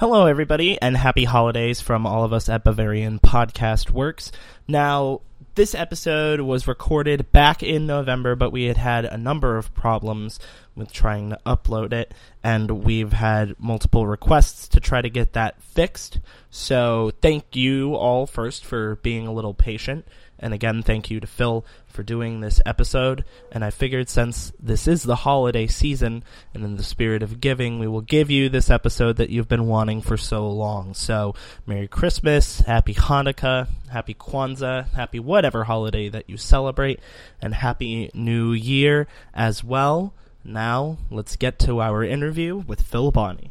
Hello, everybody, and happy holidays from all of us at Bavarian Podcast Works. Now, this episode was recorded back in November, but we had had a number of problems with trying to upload it, and we've had multiple requests to try to get that fixed. So, thank you all first for being a little patient. And again, thank you to Phil for doing this episode. And I figured since this is the holiday season, and in the spirit of giving, we will give you this episode that you've been wanting for so long. So, Merry Christmas, Happy Hanukkah, Happy Kwanzaa, Happy whatever holiday that you celebrate, and Happy New Year as well. Now, let's get to our interview with Phil Bonney.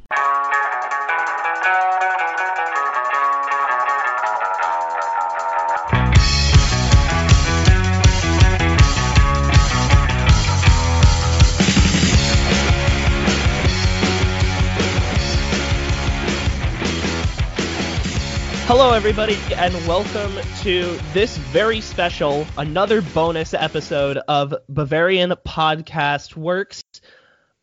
Hello, everybody, and welcome to this very special, another bonus episode of Bavarian Podcast Works.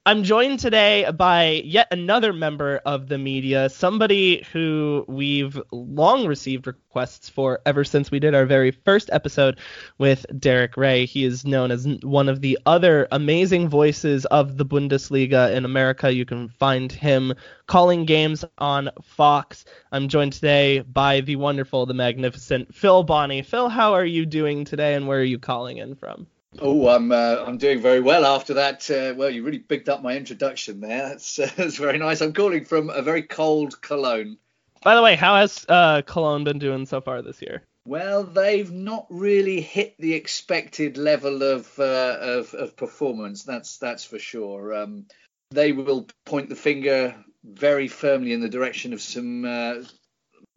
I'm joined today by yet another member of the media, somebody who we've long received requests for ever since we did our very first episode with Derek Ray. He is known as one of the other amazing voices of the Bundesliga in America. You can find him calling games on Fox. I'm joined today by the wonderful, the magnificent Phil Bonney. Phil, how are you doing today, and where are you calling in from? Oh, I'm uh, I'm doing very well after that. Uh, well, you really bigged up my introduction there. That's, uh, that's very nice. I'm calling from a very cold Cologne. By the way, how has uh, Cologne been doing so far this year? Well, they've not really hit the expected level of uh, of, of, performance. That's that's for sure. Um, they will point the finger very firmly in the direction of some uh,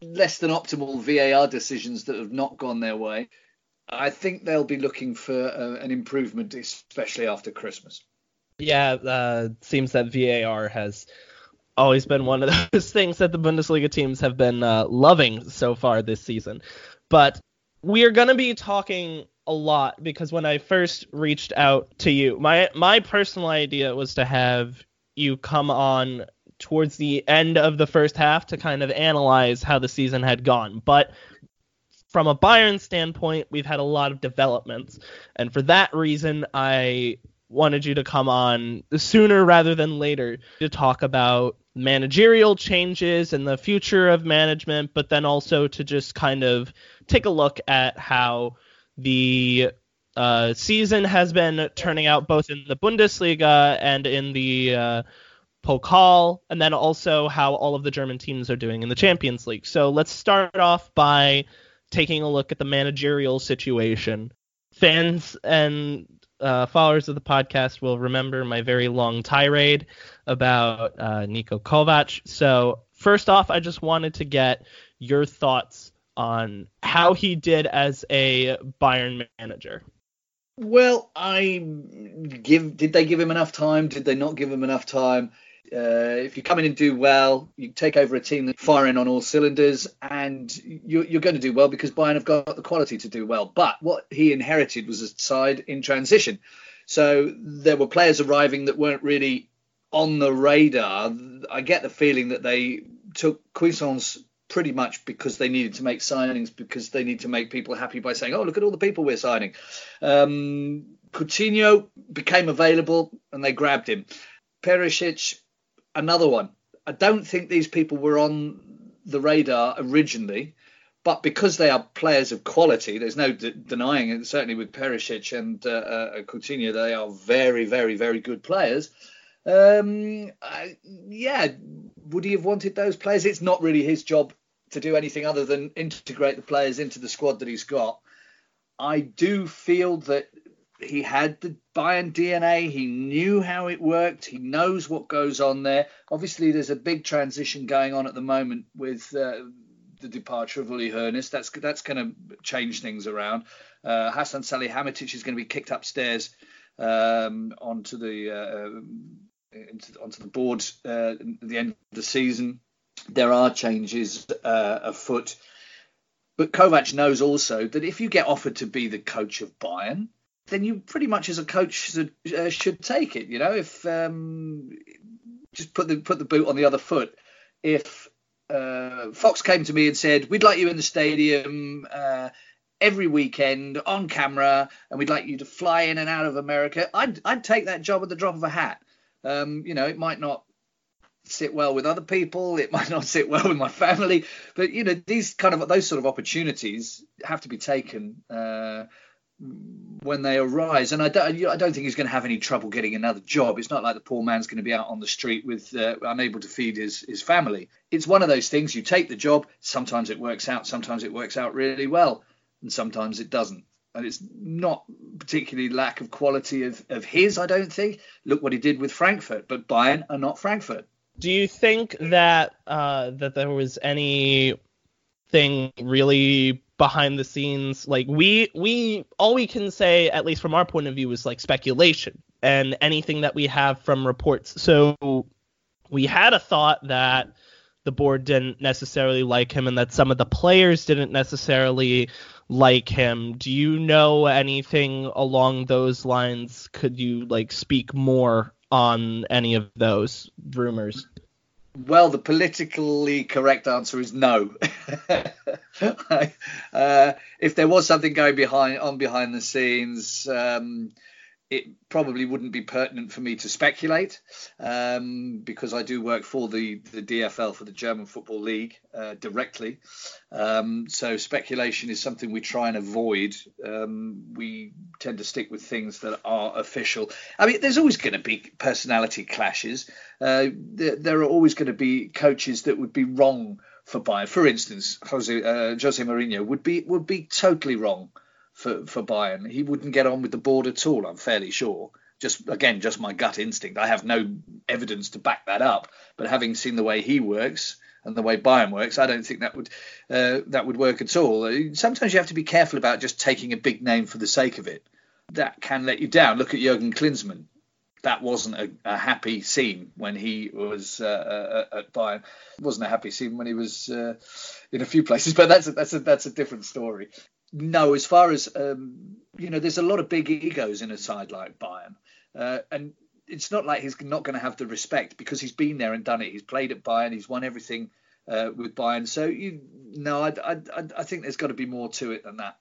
less than optimal VAR decisions that have not gone their way. I think they'll be looking for uh, an improvement, especially after Christmas. Yeah, uh, seems that VAR has always been one of those things that the Bundesliga teams have been uh, loving so far this season. But we are going to be talking a lot because when I first reached out to you, my my personal idea was to have you come on towards the end of the first half to kind of analyze how the season had gone. But from a Bayern standpoint, we've had a lot of developments. And for that reason, I wanted you to come on sooner rather than later to talk about managerial changes and the future of management, but then also to just kind of take a look at how the uh, season has been turning out both in the Bundesliga and in the uh, Pokal, and then also how all of the German teams are doing in the Champions League. So let's start off by taking a look at the managerial situation. Fans and uh, followers of the podcast will remember my very long tirade about uh, Niko Kovac. So, first off, I just wanted to get your thoughts on how he did as a Bayern manager. Well, I give. Did they give him enough time? Did they not give him enough time? Uh, if you come in and do well, you take over a team that's firing on all cylinders, and you're, you're, going to do well because Bayern have got the quality to do well. But what he inherited was a side in transition. So there were players arriving that weren't really on the radar. I get the feeling that they took Cuisance pretty much because they needed to make signings, because they need to make people happy by saying, oh, look at all the people we're signing. Um, Coutinho became available and they grabbed him. Perisic another one. I don't think these people were on the radar originally, but because they are players of quality, there's no de- denying it. Certainly with Perisic and uh, uh, Coutinho, they are very, very, very good players. Um, I, yeah, would he have wanted those players? It's not really his job to do anything other than integrate the players into the squad that he's got. I do feel that he had the Bayern DNA. He knew how it worked. He knows what goes on there. Obviously, there's a big transition going on at the moment with uh, the departure of Uli Hoeneß. That's that's going to change things around. Uh, Hassan Salihamidzic is going to be kicked upstairs um, onto the uh, into, onto the board uh, at the end of the season. There are changes uh, afoot. But Kovac knows also that if you get offered to be the coach of Bayern, then you pretty much as a coach should, uh, should take it. You know, if um, just put the put the boot on the other foot. If uh, Fox came to me and said, "We'd like you in the stadium." Uh, every weekend on camera, and we'd like you to fly in and out of America. I'd I'd take that job at the drop of a hat. Um, you know, it might not sit well with other people, it might not sit well with my family, but you know, these kind of those sort of opportunities have to be taken. Uh, when they arise. And I don't, I don't think he's going to have any trouble getting another job. It's not like the poor man's going to be out on the street with uh, unable to feed his his family. It's one of those things. You take the job. Sometimes it works out. Sometimes it works out really well and sometimes it doesn't. And it's not particularly lack of quality of, of his, I don't think. Look what he did with Frankfurt, but Bayern are not Frankfurt. Do you think that uh, that there was anything really behind the scenes? Like we we all we can say, at least from our point of view, is like speculation and anything that we have from reports. So we had a thought that the board didn't necessarily like him and that some of the players didn't necessarily like him. Do you know anything along those lines? Could you like speak more on any of those rumors? Well, the politically correct answer is no. uh, if there was something going behind on behind the scenes, um, it probably wouldn't be pertinent for me to speculate um, because I do work for the, the DFL for the German Football League uh, directly. Um, so speculation is something we try and avoid. Um, we tend to stick with things that are official. I mean, there's always going to be personality clashes. Uh, there, there, are always going to be coaches that would be wrong for Bayern. For instance, Jose, uh, Jose Mourinho would be would be totally wrong for for Bayern. He wouldn't get on with the board at all. I'm fairly sure. Just again, just my gut instinct. I have no evidence to back that up, but having seen the way he works and the way Bayern works, I don't think that would uh, that would work at all. Sometimes you have to be careful about just taking a big name for the sake of it. That can let you down. Look at Jurgen Klinsmann. That wasn't a, a happy scene when he was uh, uh at Bayern. It wasn't a happy scene when he was uh, in a few places, but that's a, that's a that's a different story no, as far as um, you know, there's a lot of big egos in a side like Bayern, uh, and it's not like he's not going to have the respect because he's been there and done it. He's played at Bayern, he's won everything uh, with Bayern. So you, no, I, I, I think there's got to be more to it than that.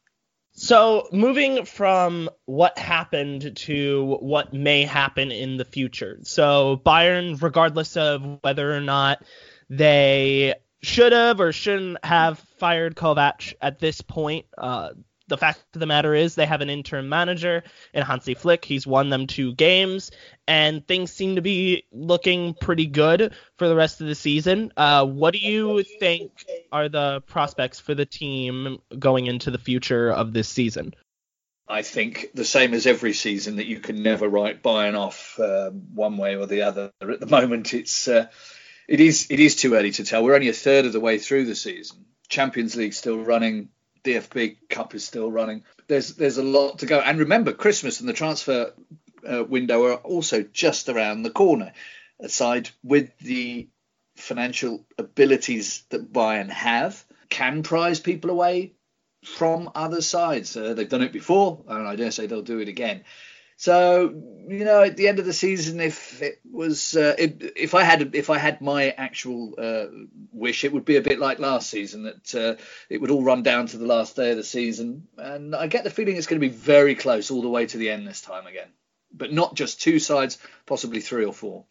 So moving from what happened to what may happen in the future. So Bayern, regardless of whether or not they should have or shouldn't have fired Kovac at this point. Uh, the fact of the matter is they have an interim manager in Hansi Flick. He's won them two games, and things seem to be looking pretty good for the rest of the season. Uh, what do you think are the prospects for the team going into the future of this season? I think the same as every season that you can never write Bayern off uh, one way or the other. At the moment, it's uh, it is it is too early to tell. We're only a third of the way through the season. Champions League still running. DFB Cup is still running. There's there's a lot to go. And remember, Christmas and the transfer uh, window are also just around the corner. Aside with the financial abilities that Bayern have, can prize people away from other sides. Uh, they've done it before, and I dare say they'll do it again. So you know, at the end of the season, if it was, uh, if I had, if I had my actual uh, wish, it would be a bit like last season that uh, it would all run down to the last day of the season, and I get the feeling it's going to be very close all the way to the end this time again, but not just two sides, possibly three or four.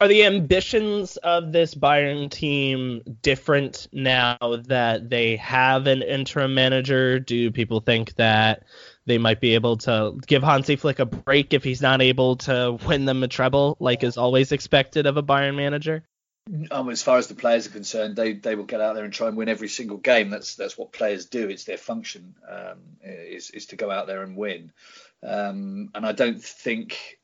Are the ambitions of this Bayern team different now that they have an interim manager? Do people think that? They might be able to give Hansi Flick a break if he's not able to win them a treble, like is always expected of a Bayern manager. Um, as far as the players are concerned, they, they will get out there and try and win every single game. That's that's what players do. It's their function um, is is to go out there and win. Um, and I don't think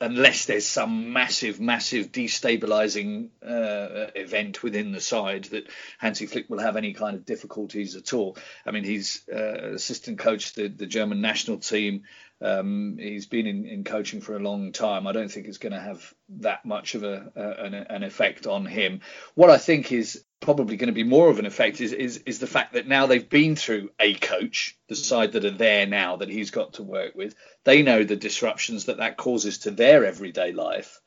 unless there's some massive, massive destabilizing uh, event within the side that Hansi Flick will have any kind of difficulties at all. I mean, he's uh, assistant coach the the German national team. Um, he's been in, in, coaching for a long time. I don't think it's going to have that much of a, an, an effect on him. What I think is probably going to be more of an effect is, is is the fact that now they've been through a coach, the side that are there now that he's got to work with. They know the disruptions that that causes to their everyday life.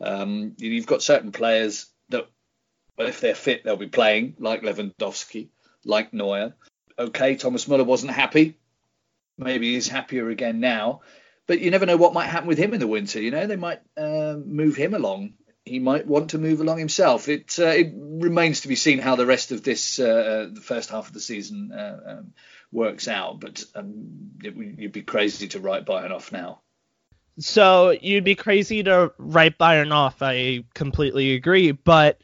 Um, you've got certain players that if they're fit, they'll be playing like Lewandowski, like Neuer. Okay, Thomas Muller wasn't happy. Maybe he's happier again now. But you never know what might happen with him in the winter. You know, they might uh, move him along. He might want to move along himself. It uh, it remains to be seen how the rest of this uh, the first half of the season uh, um, works out. But um, it, you'd be crazy to write Bayern off now. So you'd be crazy to write Bayern off. I completely agree. But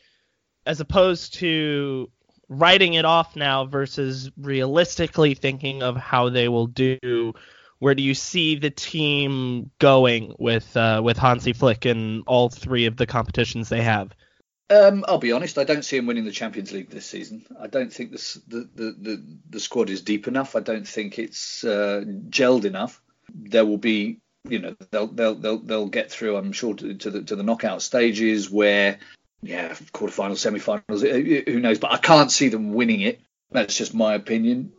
as opposed to writing it off now versus realistically thinking of how they will do, where do you see the team going with uh, with Hansi Flick in all three of the competitions they have? Um, I'll be honest. I don't see him winning the Champions League this season. I don't think this, the, the the the squad is deep enough. I don't think it's uh, gelled enough. There will be you know they'll they'll they'll they'll get through. I'm sure to, to the to the knockout stages where yeah quarterfinals, semi-finals, who knows? But I can't see them winning it. That's just my opinion.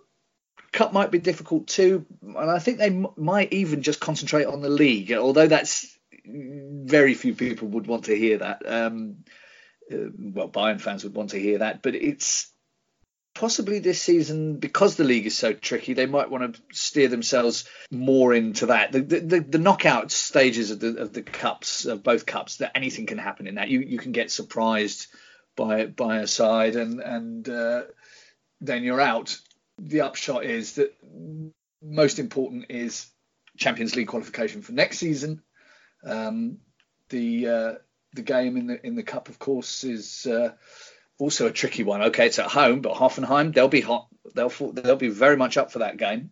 Cup might be difficult too, and I think they m- might even just concentrate on the league. Although that's very few people would want to hear that. Um, uh, well, Bayern fans would want to hear that, but it's possibly this season because the league is so tricky they might want to steer themselves more into that. The the, the knockout stages of the of the cups of both cups that anything can happen in that. You you can get surprised by by a side and and uh, then you're out. The upshot is that most important is Champions League qualification for next season. Um, the uh, the game in the in the cup of course is uh, also a tricky one. Okay, it's at home, but Hoffenheim they'll be hot. They'll they'll be very much up for that game.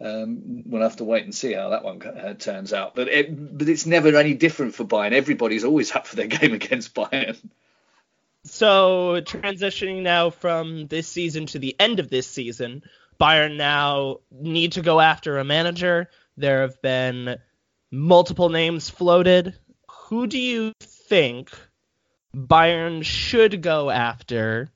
Um, we'll have to wait and see how that one uh, turns out. But it, but it's never any different for Bayern. Everybody's always up for their game against Bayern. So transitioning now from this season to the end of this season, Bayern now need to go after a manager. There have been multiple names floated. Who do you think Bayern should go after?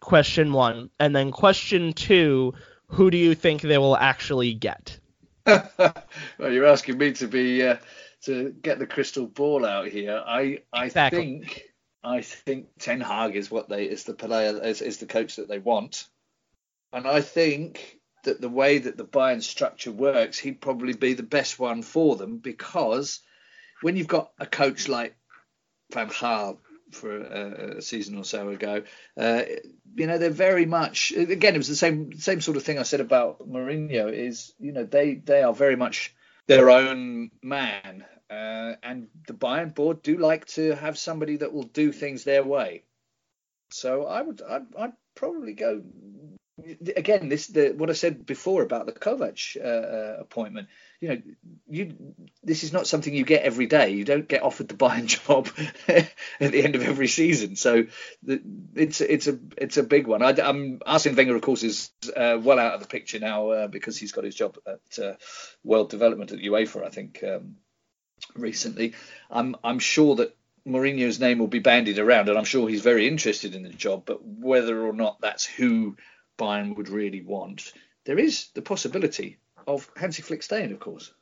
Question one. And then question two, who do you think they will actually get? well, you're asking me to be uh, to get the crystal ball out here. I I exactly. think I think Ten Hag is what they is the player is, is the coach that they want, and I think that the way that the Bayern structure works, he'd probably be the best one for them because when you've got a coach like Gaal for a, a, season or so ago. Uh, you know, they're very much again. It was the same same sort of thing I said about Mourinho. Is you know they they are very much their own man, uh, and the Bayern board do like to have somebody that will do things their way. So I would I'd, I'd probably go again, this the what I said before about the Kovac uh, uh, appointment. You know, you this is not something you get every day. You don't get offered the Bayern job at the end of every season. So the, it's it's a it's a big one. I, am Arsene Wenger, of course, is uh, well out of the picture now uh, because he's got his job at uh, World Development at UEFA, I think, um, recently. I'm I'm sure that Mourinho's name will be bandied around, and I'm sure he's very interested in the job. But whether or not that's who Bayern would really want. There is the possibility of Hansi Flick staying, of course.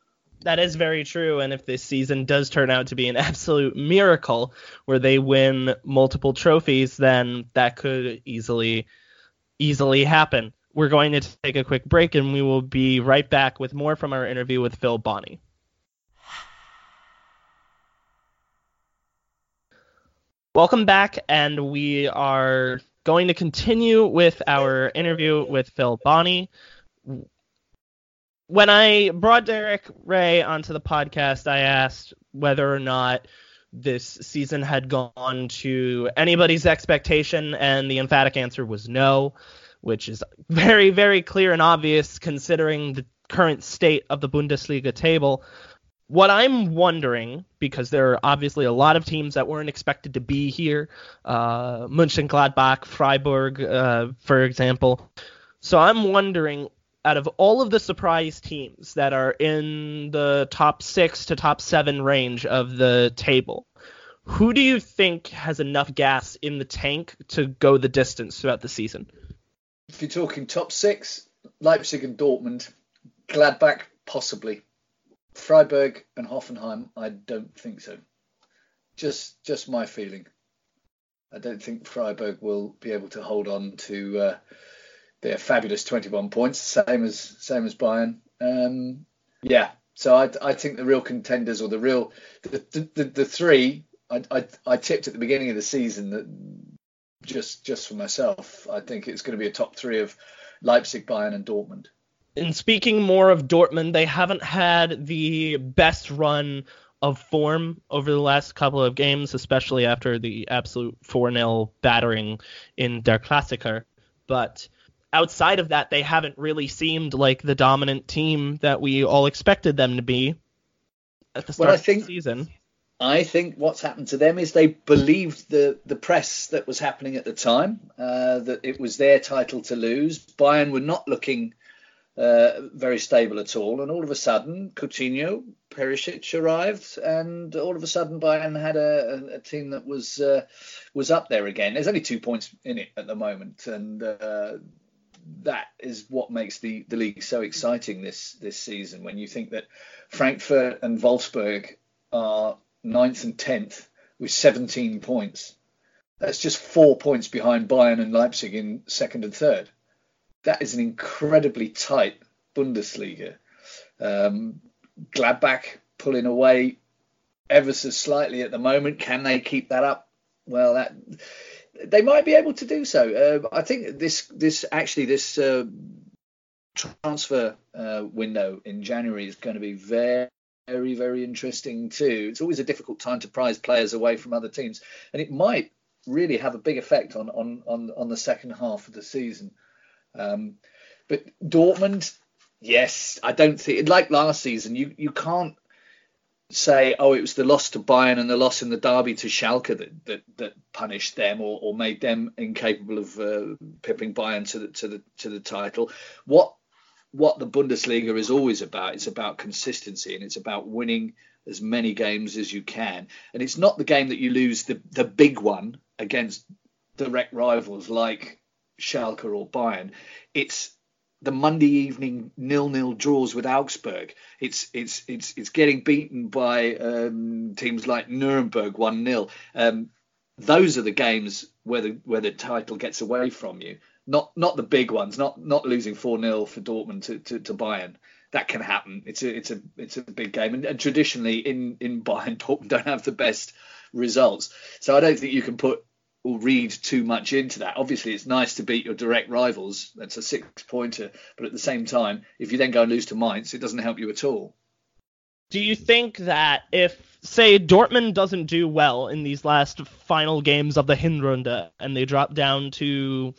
That is very true, and if this season does turn out to be an absolute miracle where they win multiple trophies, then that could easily easily happen. We're going to take a quick break and we will be right back with more from our interview with Phil Bonney. Welcome back, and we are going to continue with our interview with Phil Bonney. When I brought Derek Ray onto the podcast, I asked whether or not this season had gone to anybody's expectation, and the emphatic answer was no, which is very, very clear and obvious considering the current state of the Bundesliga table what I'm wondering, because there are obviously a lot of teams that weren't expected to be here, uh, Mönchengladbach, Freiburg, uh, for example. So I'm wondering, out of all of the surprise teams that are in the top six to top seven range of the table, who do you think has enough gas in the tank to go the distance throughout the season? If you're talking top six, Leipzig and Dortmund, Gladbach possibly. Freiburg and Hoffenheim, I don't think so. Just just my feeling. I don't think Freiburg will be able to hold on to uh, their fabulous 21 points, same as same as Bayern. Um, yeah, so I, I think the real contenders or the real the the, the three I, I, I tipped at the beginning of the season that just just for myself I think it's going to be a top three of Leipzig, Bayern, and Dortmund. And speaking more of Dortmund, they haven't had the best run of form over the last couple of games, especially after the absolute 4 0 battering in Der Klassiker. But outside of that, they haven't really seemed like the dominant team that we all expected them to be at the start well, I think, of the season. I think what's happened to them is they believed the the press that was happening at the time uh, that it was their title to lose. Bayern were not looking uh, very stable at all. And all of a sudden, Coutinho, Perisic arrived, and all of a sudden, Bayern had a, a team that was uh, was up there again. There's only two points in it at the moment, and uh, that is what makes the, the league so exciting this this season. When you think that Frankfurt and Wolfsburg are ninth and tenth with 17 points, that's just four points behind Bayern and Leipzig in second and third that is an incredibly tight Bundesliga. Um, Gladbach pulling away ever so slightly at the moment. Can they keep that up? Well, that they might be able to do so. Uh, I think this this actually this uh, transfer uh, window in January is going to be very very very interesting too. It's always a difficult time to prize players away from other teams, and it might really have a big effect on on on, on the second half of the season. Um, but Dortmund, yes, I don't think like last season. You you can't say, oh, it was the loss to Bayern and the loss in the derby to Schalke that that, that punished them or, or made them incapable of uh, pipping Bayern to the to the to the title. What what the Bundesliga is always about. It's about consistency and it's about winning as many games as you can. And it's not the game that you lose the the big one against direct rivals like Schalke or Bayern. It's the Monday evening nil-nil draws with Augsburg. It's it's it's it's getting beaten by um, teams like Nuremberg one 0 um, Those are the games where the where the title gets away from you. Not not the big ones. Not not losing four 0 for Dortmund to, to, to Bayern. That can happen. It's a it's a it's a big game, and, and traditionally in in Bayern, Dortmund don't have the best results. So I don't think you can put will read too much into that. Obviously, it's nice to beat your direct rivals. That's a six pointer. But at the same time, if you then go and lose to Mainz, it doesn't help you at all. Do you think that if, say, Dortmund doesn't do well in these last final games of the Hinrunde and they drop down to,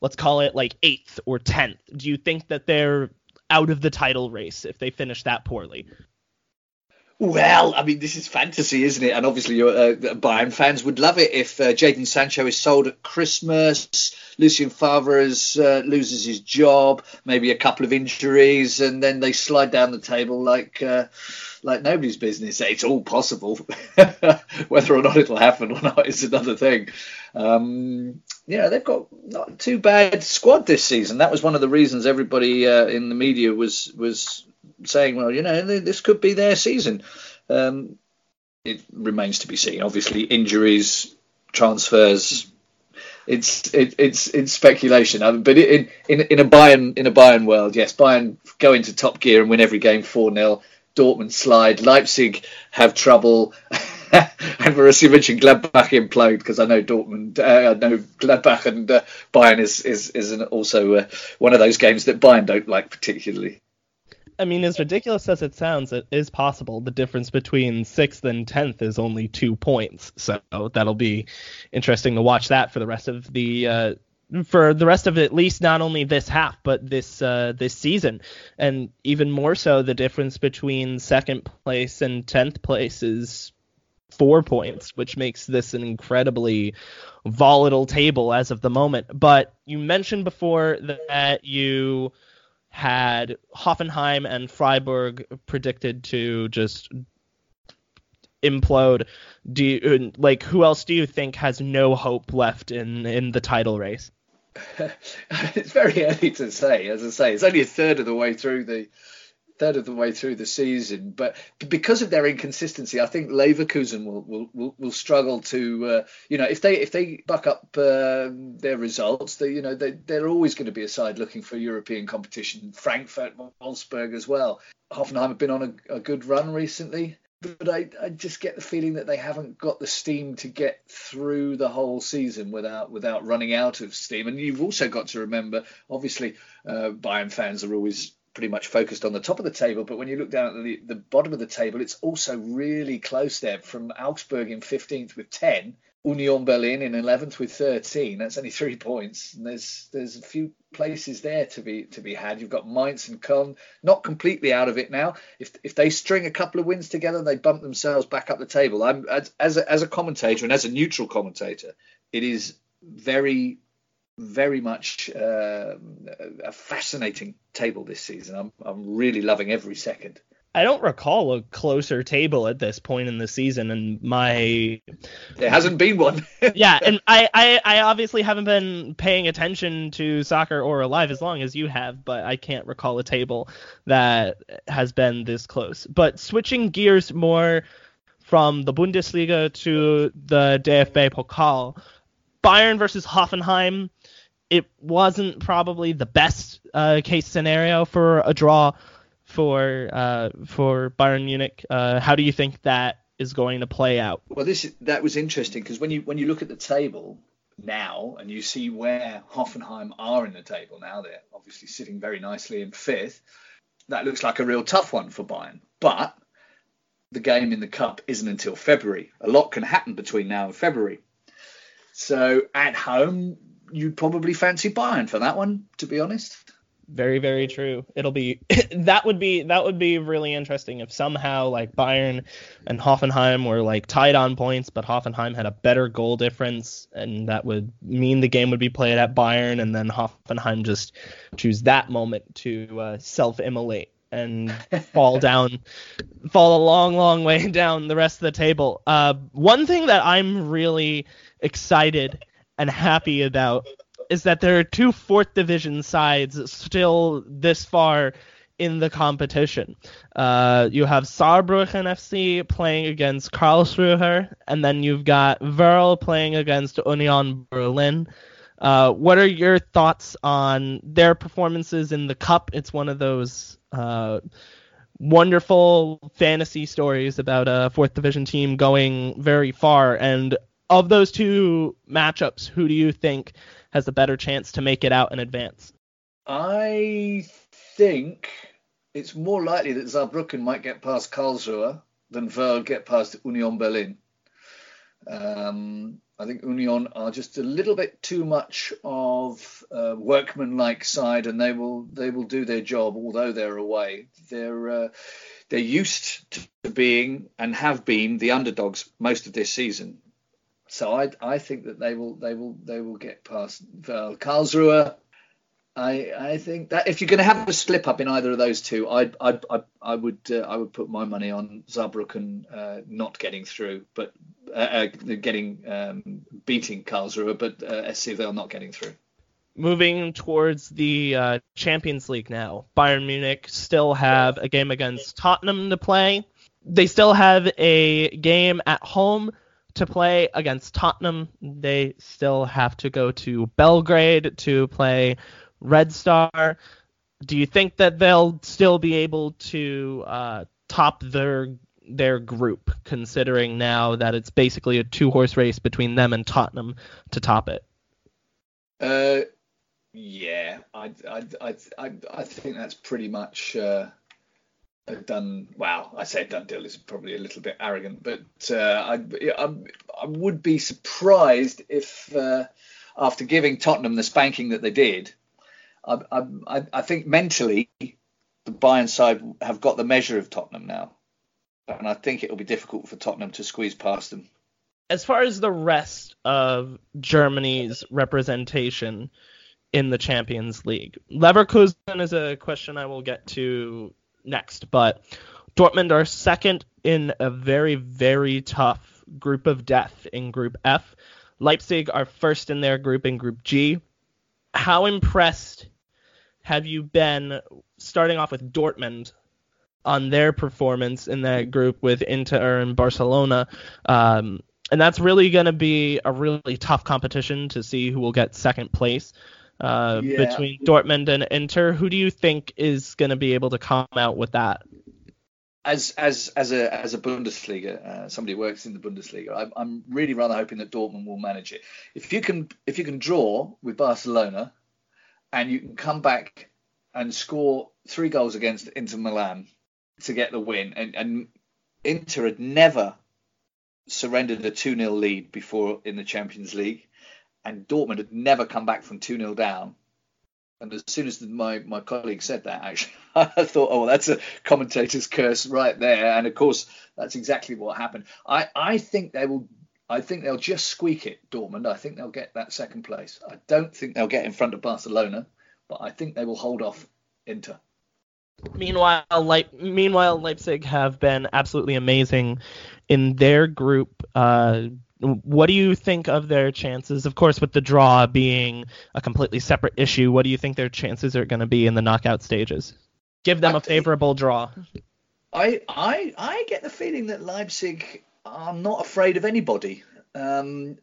let's call it like eighth or tenth, do you think that they're out of the title race if they finish that poorly? Well, I mean, this is fantasy, isn't it? And obviously, your uh, Bayern fans would love it if uh, Jadon Sancho is sold at Christmas, Lucien Favre uh, loses his job, maybe a couple of injuries, and then they slide down the table like uh, like nobody's business. It's all possible. Whether or not it'll happen or not is another thing. Um, yeah, they've got not too bad squad this season. That was one of the reasons everybody uh, in the media was was saying, well, you know, this could be their season. Um, it remains to be seen. Obviously, injuries, transfers. It's it, it's it's speculation. Mean, but in in in a Bayern in a Bayern world, yes, Bayern go into top gear and win every game four 0 Dortmund slide. Leipzig have trouble. and Borussia Mönchengladbach implode because I know Dortmund, uh, I know Gladbach and uh, Bayern is is is an, also uh, one of those games that Bayern don't like particularly. I mean, as ridiculous as it sounds, it is possible. The difference between sixth and tenth is only two points, so that'll be interesting to watch that for the rest of the uh, for the rest of at least not only this half but this uh, this season, and even more so, the difference between second place and tenth place is four points, which makes this an incredibly volatile table as of the moment. But you mentioned before that you had Hoffenheim and Freiburg predicted to just implode. Do you, uh, like who else do you think has no hope left in in the title race? it's very early to say. As I say, it's only a third of the way through the third of the way through the season. But because of their inconsistency, I think Leverkusen will will, will, will struggle to uh, you know if they if they buck up uh, their results, they you know they they're always going to be a side looking for European competition. Frankfurt, Wolfsburg as well. Hoffenheim have been on a, a good run recently but I, I just get the feeling that they haven't got the steam to get through the whole season without without running out of steam. And you've also got to remember, obviously, uh, Bayern fans are always pretty much focused on the top of the table, but when you look down at the, the bottom of the table, it's also really close there. From Augsburg in 15th with 10 Union Berlin in 11th with 13. That's only three points. And there's there's a few places there to be to be had. You've got Mainz and Köln not completely out of it now. If if they string a couple of wins together, they bump themselves back up the table. I'm as as a, as a commentator and as a neutral commentator, it is very very much uh, a fascinating table this season. I'm I'm really loving every second. I don't recall a closer table at this point in the season, and my there hasn't been one. yeah, and I, I, I obviously haven't been paying attention to soccer or alive as long as you have, but I can't recall a table that has been this close. But switching gears more from the Bundesliga to the DFB Pokal, Bayern versus Hoffenheim. It wasn't probably the best uh, case scenario for a draw for uh, for Bayern Munich. Uh, how do you think that is going to play out? Well, this that was interesting because when you when you look at the table now and you see where Hoffenheim are in the table now, they're obviously sitting very nicely in fifth. That looks like a real tough one for Bayern, but the game in the cup isn't until February. A lot can happen between now and February. So at home, you'd probably fancy Bayern for that one, to be honest. Very, very true. It'll be that would be that would be really interesting if somehow like Bayern and Hoffenheim were like tied on points, but Hoffenheim had a better goal difference, and that would mean the game would be played at Bayern, and then Hoffenheim just choose that moment to uh, self-immolate and fall down, fall a long, long way down the rest of the table. Uh, one thing that I'm really excited and happy about is that there are two fourth division sides still this far in the competition. Uh, you have Saarbrücken FC playing against Karlsruhe, and then you've got Verl playing against Union Berlin. Uh, what are your thoughts on their performances in the cup? It's one of those uh, wonderful fantasy stories about a fourth division team going very far. And of those two matchups, who do you think has a better chance to make it out in advance? I think it's more likely that Saarbrücken might get past Karlsruhe than Verl get past Union Berlin. Um, I think Union are just a little bit too much of a workman-like side, and they will they will do their job, although they're away. They're uh, they're used to being and have been the underdogs most of this season. So I I think that they will they will they will get past Karlsruhe. I I think that if you're going to have a slip up in either of those two, I I I, I would uh, I would put my money on Saarbrücken uh, not getting through, but uh, uh getting um, beating Karlsruhe, but uh, SC Verl not getting through. Moving towards the uh, Champions League now, Bayern Munich still have a game against Tottenham to play. They still have a game at home to play against Tottenham. They still have to go to Belgrade to play Red Star. Do you think that they'll still be able to uh, top their their group, considering now that it's basically a two horse race between them and Tottenham to top it? Uh, yeah, I I I I, I think that's pretty much. Uh done well. I say done deal is probably a little bit arrogant, but uh, I, I, I would be surprised if uh, after giving Tottenham the spanking that they did, I, I, I think mentally the Bayern side have got the measure of Tottenham now, and I think it'll be difficult for Tottenham to squeeze past them. As far as the rest of Germany's representation in the Champions League, Leverkusen is a question I will get to next. But Dortmund are second in a very, very tough group of death in Group F. Leipzig are first in their group in Group G. How impressed have you been starting off with Dortmund on their performance in that group with Inter and Barcelona. Um, and that's really going to be a really tough competition to see who will get second place uh, yeah. between Dortmund and Inter. Who do you think is going to be able to come out with that? As as as a as a Bundesliga, uh, somebody who works in the Bundesliga, I'm, I'm really rather hoping that Dortmund will manage it. If you can if you can draw with Barcelona, and you can come back and score three goals against Inter Milan to get the win, and, and Inter had never surrendered a 2 0 lead before in the Champions League, and Dortmund had never come back from 2 0 down. And as soon as my, my colleague said that, actually, I thought, oh, well, that's a commentator's curse right there. And of course, that's exactly what happened. I, I think they will. I think they'll just squeak it, Dortmund. I think they'll get that second place. I don't think they'll get in front of Barcelona, but I think they will hold off Inter. Meanwhile, Le- meanwhile, Leipzig have been absolutely amazing in their group. Uh, what do you think of their chances? Of course, with the draw being a completely separate issue, what do you think their chances are going to be in the knockout stages? Give them I a favorable draw. I I I get the feeling that Leipzig are not afraid of anybody. Um,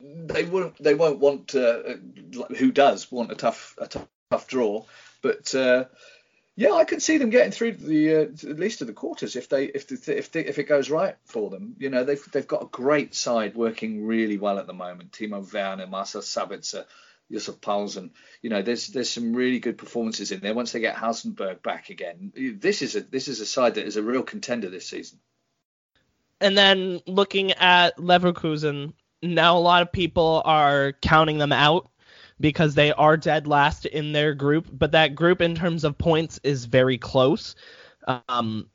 they won't they won't want uh, who does want a tough a tough, tough draw, but uh, yeah, I can see them getting through the uh, at least to the quarters if they if the, if the, if it goes right for them. You know, they've they've got a great side working really well at the moment. Timo Werner, Marcel Sabitzer, Yussuf Poulsen. You know, there's there's some really good performances in there. Once they get Halstenberg back again, this is a this is a side that is a real contender this season. And then looking at Leverkusen, now a lot of people are counting them out because they are dead last in their group, but that group in terms of points is very close. Um,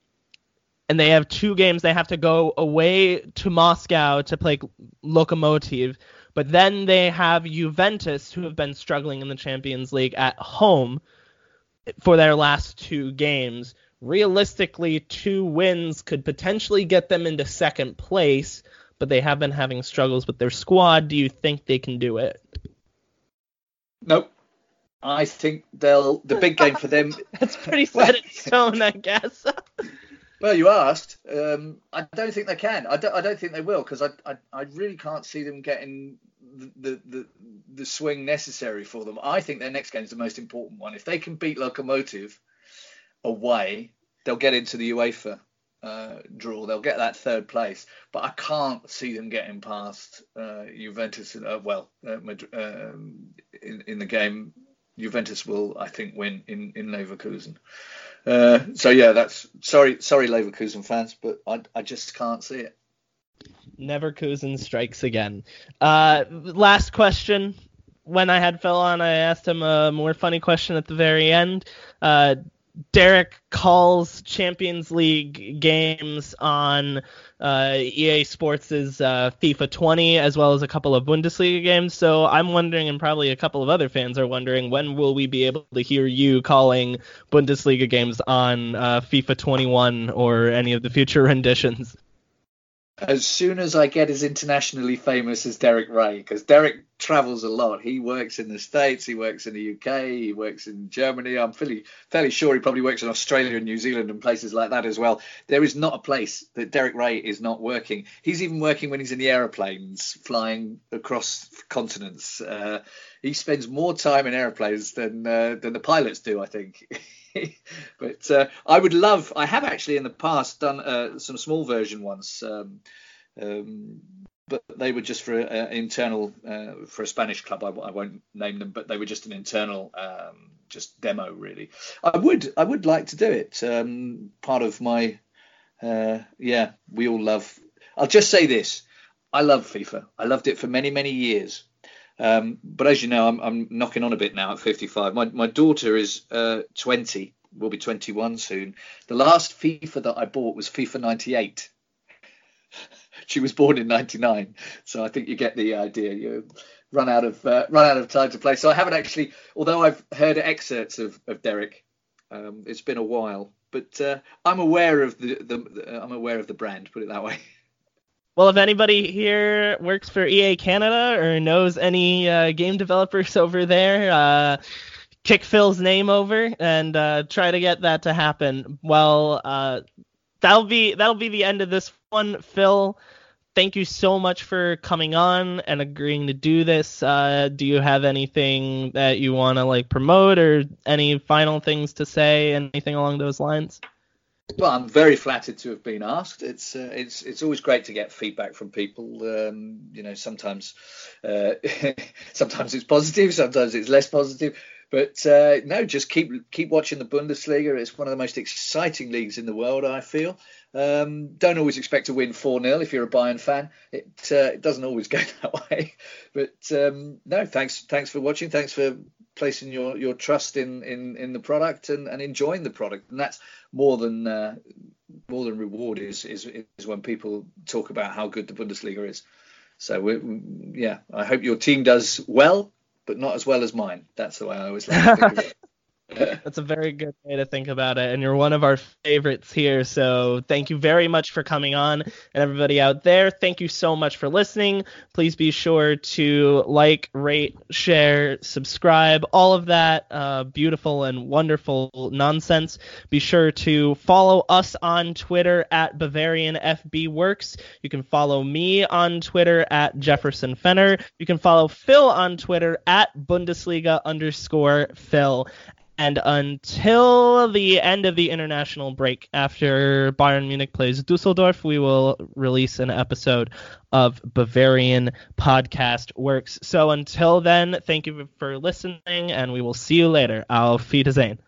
and they have two games. They have to go away to Moscow to play Lokomotiv, but then they have Juventus, who have been struggling in the Champions League at home for their last two games. Realistically, two wins could potentially get them into second place, but they have been having struggles with their squad. Do you think they can do it? Nope. I think they'll the big game for them. That's pretty set in stone, I guess. well, you asked. Um, I don't think they can. I don't. I don't think they will because I, I, I really can't see them getting the, the, the the swing necessary for them. I think their next game is the most important one. If they can beat Lokomotiv away, they'll get into the UEFA uh, draw. They'll get that third place, but I can't see them getting past uh, Juventus. Uh, well, uh, um, in, in the game, Juventus will, I think, win in in Leverkusen. Uh, so yeah, that's sorry, sorry, Leverkusen fans, but I I just can't see it. Neverkusen strikes again. Uh, last question. When I had Phil on, I asked him a more funny question at the very end. Derek calls Champions League games on uh, EA Sports' uh, FIFA 20 as well as a couple of Bundesliga games. So I'm wondering, and probably a couple of other fans are wondering, when will we be able to hear you calling Bundesliga games on uh, FIFA 21 or any of the future renditions? As soon as I get as internationally famous as Derek Ray, because Derek travels a lot. He works in the States, he works in the UK, he works in Germany. I'm fairly fairly sure he probably works in Australia and New Zealand and places like that as well. There is not a place that Derek Ray is not working. He's even working when he's in the aeroplanes flying across continents. Uh, he spends more time in aeroplanes than uh, than the pilots do, I think. but uh, I would love. I have actually in the past done uh, some small version ones, um, um, but they were just for uh, internal uh, for a Spanish club. I, I, won't name them, but they were just an internal, um, just demo really. I would I would like to do it. Um, part of my uh, yeah, we all love. I'll just say this: I love FIFA. I loved it for many many years. Um, but as you know, I'm, I'm, knocking on a bit now at 55. My, my daughter is uh, 20, will be 21 soon. The last FIFA that I bought was FIFA 98. she was born in 99, so I think you get the idea. You run out of uh, run out of time to play. So I haven't actually, although I've heard excerpts of, of Derek, um, it's been a while. But uh, I'm aware of the, the, I'm aware of the brand. Put it that way. Well, if anybody here works for EA Canada or knows any uh, game developers over there, uh, kick Phil's name over and uh, try to get that to happen. Well, uh, that'll be that'll be the end of this one, Phil. Thank you so much for coming on and agreeing to do this. Uh, do you have anything that you want to like promote or any final things to say? Anything along those lines? Well, I'm very flattered to have been asked. It's uh, it's it's always great to get feedback from people. Um, you know, sometimes uh, sometimes it's positive, sometimes it's less positive. But uh, no, just keep keep watching the Bundesliga. It's one of the most exciting leagues in the world. I feel. Um, don't always expect to win 4 0 if you're a Bayern fan. It, uh, it doesn't always go that way. But um, no, thanks thanks for watching. Thanks for placing your, your trust in, in, in the product and, and enjoying the product. And that's more than uh, more than reward is, is is when people talk about how good the Bundesliga is. So we, yeah, I hope your team does well, but not as well as mine. That's the way I always like to think of it. That's a very good way to think about it. And you're one of our favorites here. So thank you very much for coming on. And everybody out there, thank you so much for listening. Please be sure to like, rate, share, subscribe, all of that uh, beautiful and wonderful nonsense. Be sure to follow us on Twitter at Bavarian FB Works. You can follow me on Twitter at Jefferson Fenner. You can follow Phil on Twitter at Bundesliga underscore Phil. And until the end of the international break, after Bayern Munich plays Dusseldorf, we will release an episode of Bavarian Podcast Works. So until then, thank you for listening, and we will see you later. Auf Wiedersehen.